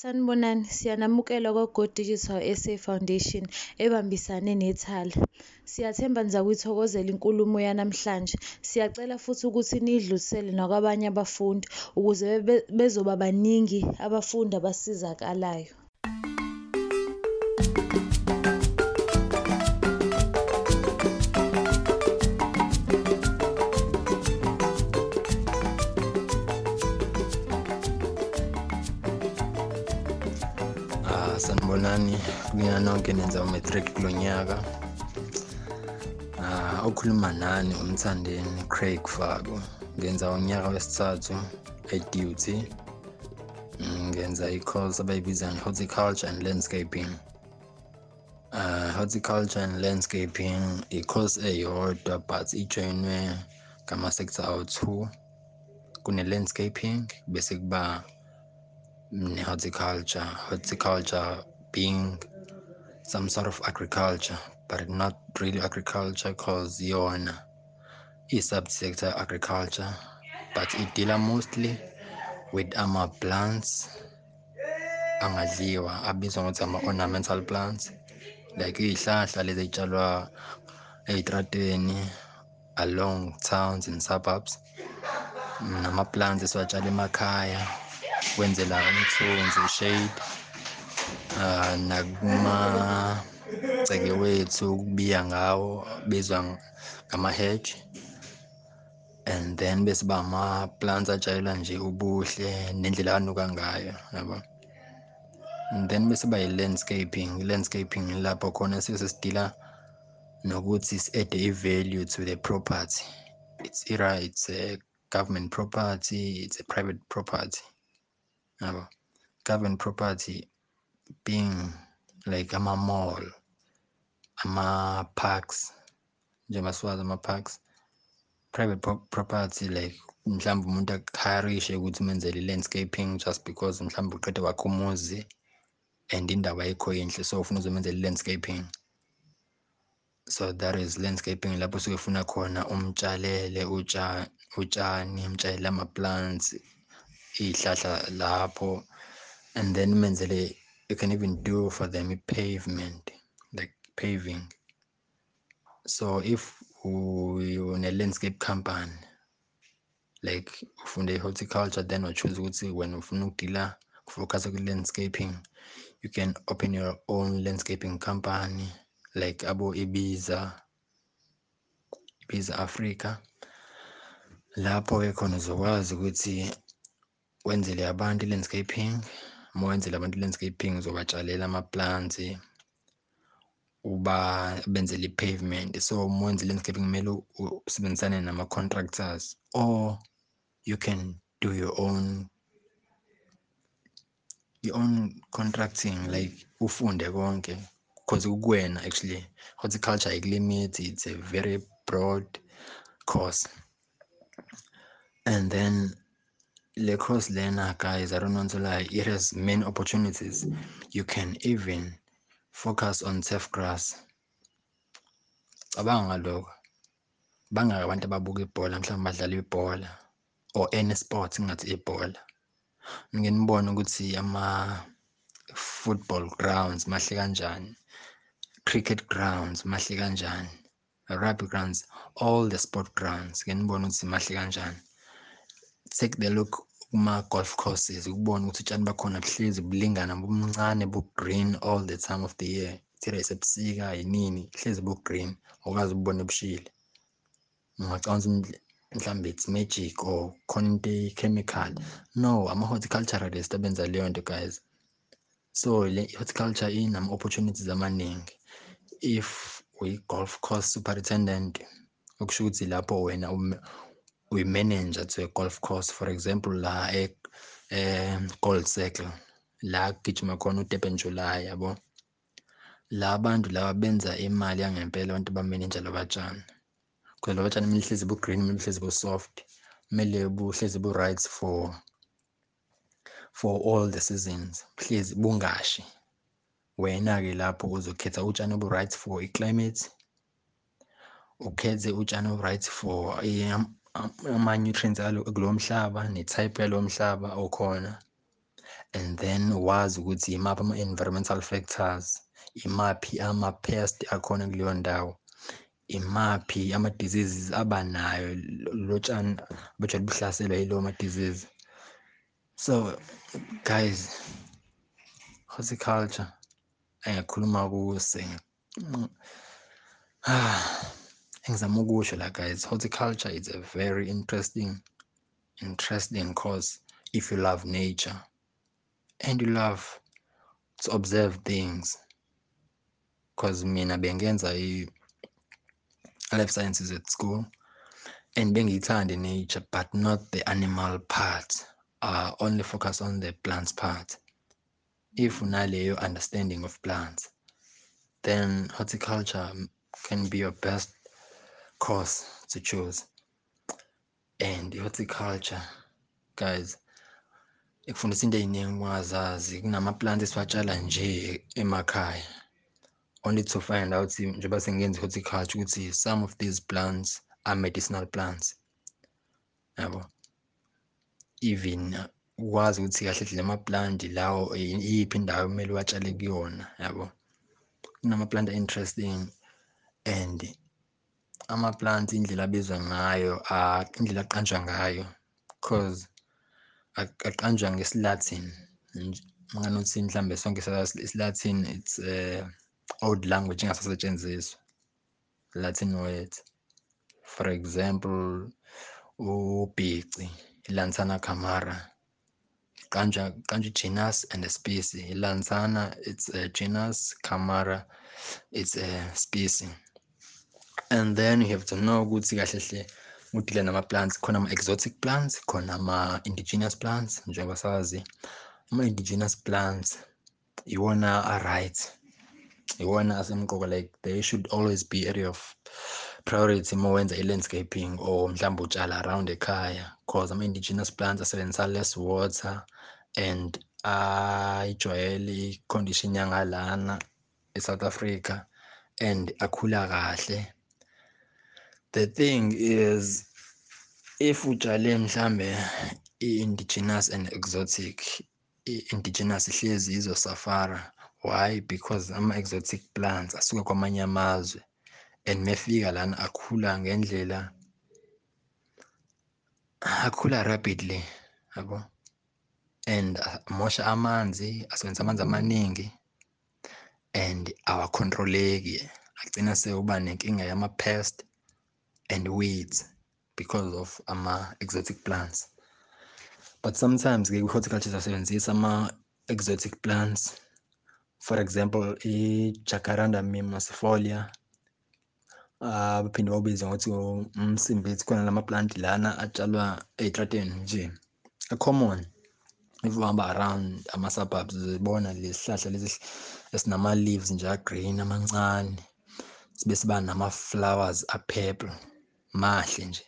Sanibonani, siyanamukela kwa-Go Digital SA Foundation ebambisane nethala. Siyathemba niza kuyithokozela inkulumo yanamhlanje. Siyacela futhi ukuthi niyidlulisele nakwabanye abafundi ukuze bezoba baningi abafundi abasizakalayo. Sanibonani kuyena nonke nenza umatric kulo nyaka. Ah okhuluma nani umthandeni Craig Fako ngenza unyaka wesithathu e-duty ngenza i-course abayibiza nge-horticulture and landscaping. Uh, horticulture and landscaping i-course eyodwa but ijoinwe ngama-sector awu-two. Kune-landscaping bese kuba Mm, ne-horticulture horticulture being some sort of agriculture but not really agriculture cause yona i-subsector agriculture but it dealer mostly with um, ama-plants angadliwa abizwa ngokuthi ama-ornamental plants. Like iy'hlahla lezi ey'tshalwa ey'trateni along towns and suburbs. Nama-plants esiwatshala emakhaya kwenzela umthunzi shade uh nakuma gceke wethu ukubiya ngawo bezwa ngama-hedge and then bese ba ama-plants atshalelwa nje ubuhle nendlela anuka ngayo yabo? And then bese ba yi-landscaping i-landscaping lapho khona sesidila nokuthi si-add i-value to the property. It's either it's a government property it's a private property. Yabo. Government property being like ama-mall ama-parks njengoba siwazi ama-parks private pro property like mhlawumbe umuntu akuhayarishe ukuthi umenzele i-landscaping just because mhlawumbe uqeda wakhe umuzi and indawo ayikho yinhle so ufuna uzomenzela i-landscaping. So that is landscaping lapho usuke ufuna khona umtshalele utshani umtshalele ama-plants iy'hlahla lapho and then umenzele you can even do for them i-pavement like paving. So if une-landscape company like ufunde i-horticulture then wachoose ukuthi wena ufuna ukudila kufocus ku-landscaping. You can open your own landscaping company like abo ibiza ibiza africa. Lapho-ke khona uzokwazi ukuthi wenzele abantu i-landscaping uma wenzele abantu i-landscaping uzobatshalela ama-plants uba benzele i-pavement. So uma wenza i-landscaping kumele usebenzisane nama-contractors or you can do your own your own contracting like ufunde konke. Because kuwena actually horticulture ayikulimit it's a very broad course. And then le course lena guys i don't want to lie it has many opportunities. You can even focus on turf grass. Cabanga ngalokho bangaki abantu ababuka ibhola mhlawumbe badlala ibhola or any sport ngathi ibhola. Ngike nibone ukuthi ama-football grounds mahle kanjani cricket grounds mahle kanjani rugby grounds all the sport grounds. Ke nibone ukuthi mahle kanjani. Take the look kuma-golf courses ukubona ukuthi utshani bakhona buhlezi bulingana bumncane bu-green all the time of the year. Thira isebusika yinini hlezi bu-green okwazi ubone bushile ungacanga ukuthi mhlawumbe it's magic or khona into i-chemical no ama-horticulturalist abenza leyo nto guys. So le horticulture inama-opportunities amaningi. If uyi-golf course superintendent okusho ukuthi lapho wena uyi-manager to a golf course for example la e-gold circle la kugijima khona uDurban July yabo? La bantu laba benza imali yangempela abantu bamenenja labatshani because labatshani kumele hlezi bu-green kumele hlezi bu-soft kumele buhlezi bu-right for for all the seasons hlezi bungashi. Wena-ke lapho uzokhetha utshani obu-right for i-climate ukhethe utshani obu-right for ama-nutrients alo kulowo mhlaba ne-type yalowo mhlaba okhona. And then wazi ukuthi imaphi ama-environmental factors imaphi ama-pest akhona kuleyo ndawo imaphi ama-diseases abanayo lo tshani bajwayele buhlaselwa yilowo ma-disease. So guys horticulture engikhuluma kuse. Engizama ukusho la guys horticulture is a very interesting interesting cause if you love nature and you love to observe things. Because mina bengenza i-life sciences at school and bengiyithanda nature but not the animal part. Uh, only focus on the plants part. If unaleyo understanding of plants then horticulture can be your best course to choose and horticulture guys. Ikufundisa into ey'ningi ungazazi kunama-plants esiwatshala nje emakhaya. Only to find out njengoba sengenza i-horticulture ukuthi some of these plants are medicinal plants yabo? Even ukwazi ukuthi kahle hle lama-plant lawo iyiphi indawo ekumele uwatshale kuyona yabo? Kunama-plant interesting and ama-plants indlela abizwa ngayo indlela aqanjwa ngayo cause aqanjwa ngesilatin nganothi mhlambe sonke sazi isilatin it's uh, old language engasasetshenziswa latin words. For example ubhici i-lantana camara qanjwa qanjwa genus and a species. I-lantana it's a genus camara it's a species. And then you have to know ukuthi kahle hle udila nama-plants. Khona ama-exotic plants khona ama-indigenous plants njengoba sazi ama-indigenous plants iwona a-right. Iwona asemqoka like there should always be area of priority uma wenza i-landscaping or mhlawumbe utshala around ekhaya cause ama-indigenous plants asebenzisa less water and ayijwayele i-condition yangalana e-South Africa and akhula kahle. The thing is if utshale mhlambe i-indigenous and exotic i-indigenous ihlezi izosafara why? Because ama-exotic plants asuke kwamanye amazwe and mefika lana akhula ngendlela akhula rapidly yabo? And amosha amanzi asebenzisa amanzi amaningi and awakhontroleki agcina seuba nenkinga yama-pest and weeds because of ama-exotic plants. But sometimes-ke kwi-horticulture siyasebenzisa ama-exotic plants. For example i-jacaranda mimosifolia uh baphinde bawubize ngokuthi umsimbithi khona lama-plant lana atshalwa ey'trateni nje. A-common if uhamba around ama-suburbs uzibona lesi hlahla lesi esinama-leaves nje a-green amancane sibe siba nama-flowers a-purple mahle nje.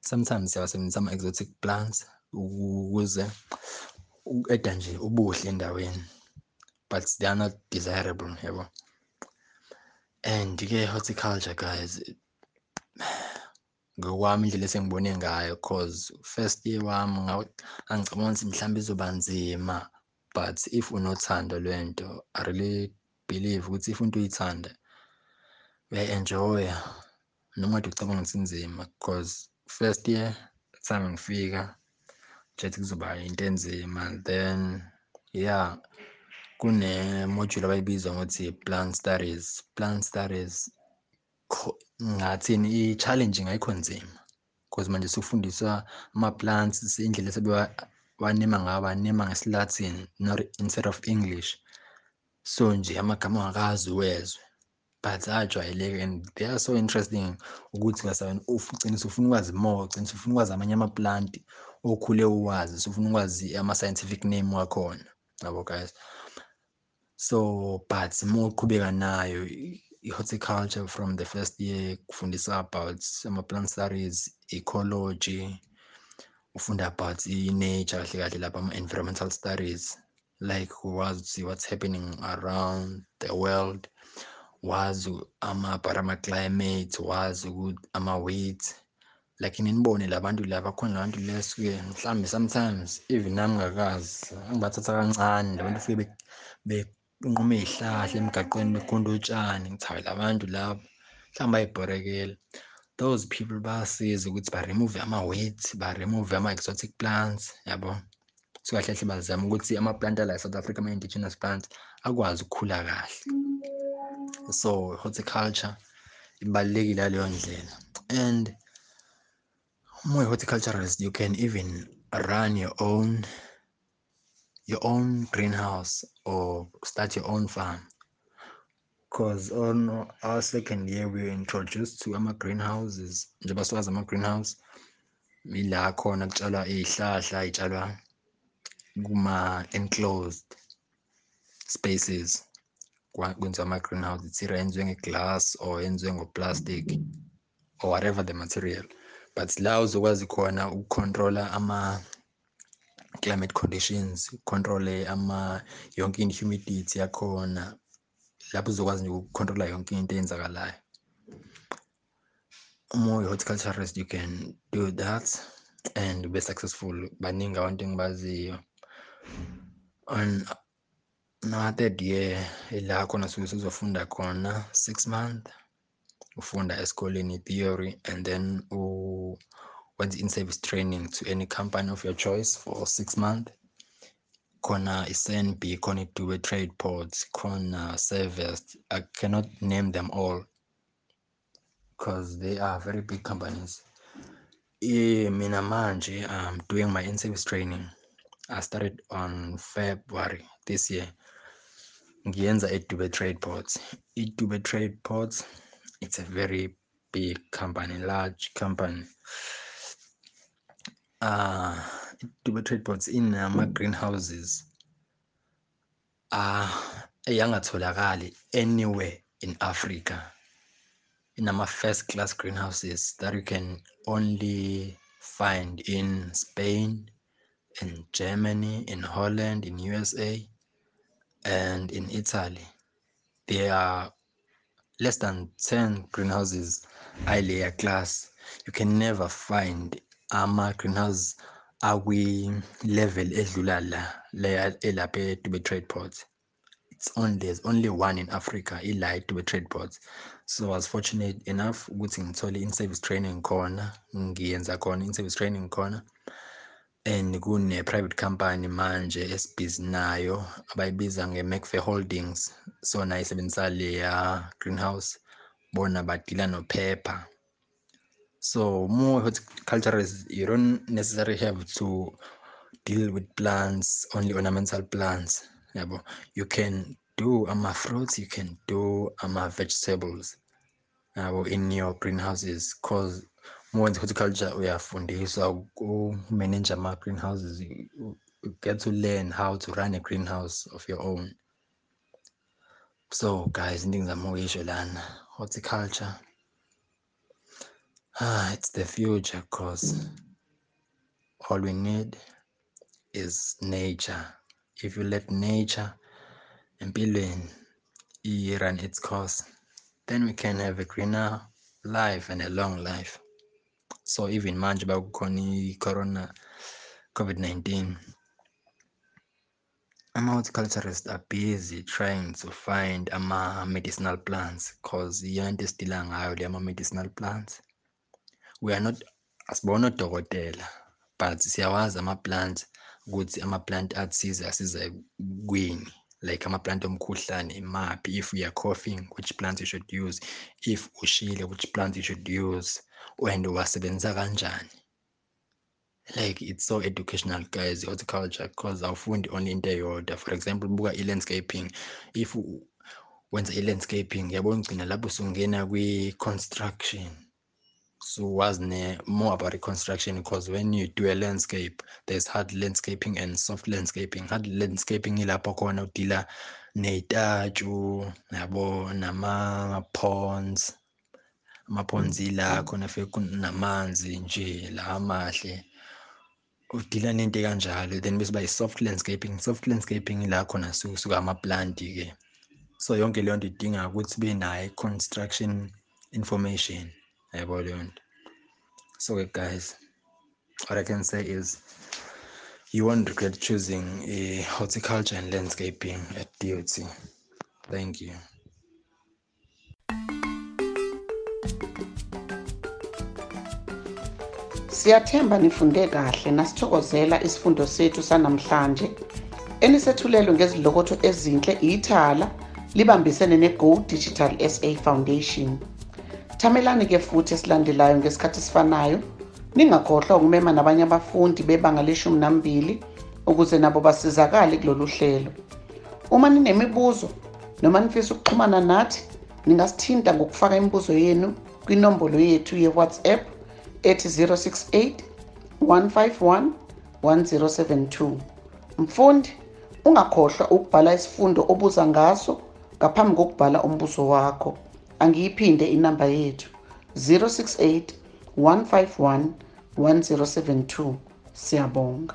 Sometimes siyawasebenzisa ama-exotic plants ukuze uku-eda nje ubuhle endaweni but they are not desirable yabo? And-ke horticulture guys ngokwami indlela esengibone ngayo cause first year wami angicabanga ukuthi mhlawumbe izoba nzima but if unothando lwento i really believe ukuthi if into uyithanda uyayi-enjoya. Noma kade ucabanga inzima because first year time ngifika ngithi kuzoba into enzima then yeah kune-module abayibiza ngokuthi plant studies. Plant studies ngathini i-challenging ayikho nzima because manje sufundiswa ama-plants indlela esebewanema ngayo banema ngesilatin not instead of english. So nje amagama ongakazi uwezwe. But ajwayeleke and they are so interesting ukuthi ugcine usufuna ukwazi more ugcine usufuna ukwazi amanye ama-plant okhule uwazi usufuna ukwazi ama-scientific name wakhona. Yabo guys? So but uma uqhubeka nayo i-horticulture from the first year kufundisa about ama-plant studies ecology ufunda about i-nature kahle kahle lapha ama-environmental studies like wazi ukuthi what's happening around the world. Wazi ama-but ama-climate wazi ama-weeds like ninibone labantu laba khona labantu lesuke mhlawumbe sometimes even nami ngakazi angibathatha kancane labantu fike benqume iy'hlahla emgaqweni begunda utshani ngithi hayi labantu laba mhlawumbe bayibhorekela those people bayasiza ukuthi ba-remove ama-weeds ba-remove ama-exotic plants yabo? So kahle kahle bazama ukuthi ama-plant ala e-South Africa ama-indigenous plants akwazi ukukhula kahle. So horticulture ibalulekile ngaleyo ndlela. And uma uyi-horticulturalist you can even run your own your own greenhouse or start your own farm. Because on our second year we were introduced to ama-greenhouses njengoba siwazi ama-greenhouse ila khona kutshalwa iy'hlahla y'tshalwa kuma-enclosed spaces kwenziwa ama-greenhouse it's either yenziwe nge-glass or yenziwe ngo-plastic or whatever the material. But la uzokwazi khona ukucontrola ama-climate conditions ucontrole ama yonke i-humidity yakhona lapho uzokwazi nje ukucontrola yonke into eyenzakalayo. Uma uyi-horticulturist you can do that and ube successful. Baningi abantu engibaziyo. On na-third year ila khona suke sizofunda kona. Six month ufunda esikoleni theory and then wenza in-service training to any company of your choice for six month khona i-SANB khona i-Dube Trade Ports khona service I cannot name them all because they are very big companies. I, mina manje I'm doing my in-service training. I started on February this year ngiyenza eDube Trade Ports. iDube Trade Ports it's a very big company large company. Uh iDube Trade Ports inama greenhouses ah eyangatholakali anywhere in Africa. Inama first class greenhouses that you can only find in Spain in Germany in Holland in USA and in Italy there are less than 10 greenhouses ayileya class. You can never find ama-greenhouse akwi-level edlula la elapha eDube Trade Ports. It's only there's only one in Africa ila eDube Trade Ports. So I was fortunate enough ukuthi ngithole in-service training khona ngiyenza khona in-service training khona and kune-private company manje nayo abayibiza nge-Macfair Holdings. So nayo isebenzisa leya greenhouse bona badila nophepha. So more horticulturists you don't necessarily have to deal with plants only ornamental plants yabo. You can do ama-fruits you can do ama-vegetables yabo in your greenhouses cause uma wenza horticulture uyafundiswa go manage ama-greenhouses you, you get to learn how to run a greenhouse of your own. So guys into engizama ukuyisho lana horticulture ah it's the future cause all we need is nature. If you let nature empilweni i-run its course. Then we can have a greener life and a long life so even manje bakukhona i-corona covid-19 ama-horticulturists are busy trying to find ama-medicinal plants cause iyona into esidila ngayo le ama-medicinal plants. We are not asibona odokotela but siyawazi ama-plant ukuthi ama-plant athize asiza kwini. Like ama-plant omkhuhlane imaphi? If we are coughing which plant you should use? If ushile which plant you should use and uwasebenzisa kanjani? Like it's so educational guys horticulture because awufundi only into eyodwa. For example buka i-landscaping. If wenza i-landscaping yabona ugcina lapho sungena kwi-construction. So wazi ne more about reconstruction because when you do a landscape there's hard landscaping and soft landscaping. Hard landscaping ilapho khona udila ney'tatshu yabo nama-ponds. Ama-ponds ila khona fike kunamanzi nje la amahle. Udila nento kanjalo then bese ba i-soft landscaping soft landscaping ila khona suka ama-plant-ke so yonke leyo nto idinga ukuthi benayo i-construction information. Yabo leyo nto? So, guys, what I can say is you won't regret choosing a horticulture and landscaping at DOT. Thank you. Siyathemba nifunde kahle nasithokozela isifundo sethu sanamhlanje enisethulelwe ngezilokotho ezinhle ithala libambisene ne-Go Digital SA Foundation. Thamelani ke futhi esilandelayo ngesikhathi esifanayo ningakhohlwa ukumema nabanye abafundi bebanga leshumi nambili ukuze nabo basizakale kulolu hlelo. Uma ninemibuzo noma nifisa ukuxhumana nathi ningasithinta ngokufaka imibuzo yenu kwinombolo yethu ye-WhatsApp ethi 068 151 1072. Mfundi, ungakhohlwa ukubhala isifundo obuza ngaso ngaphambi kokubhala umbuzo wakho. Angiyiphinde inamba yethu 068 151 1072. Siyabonga.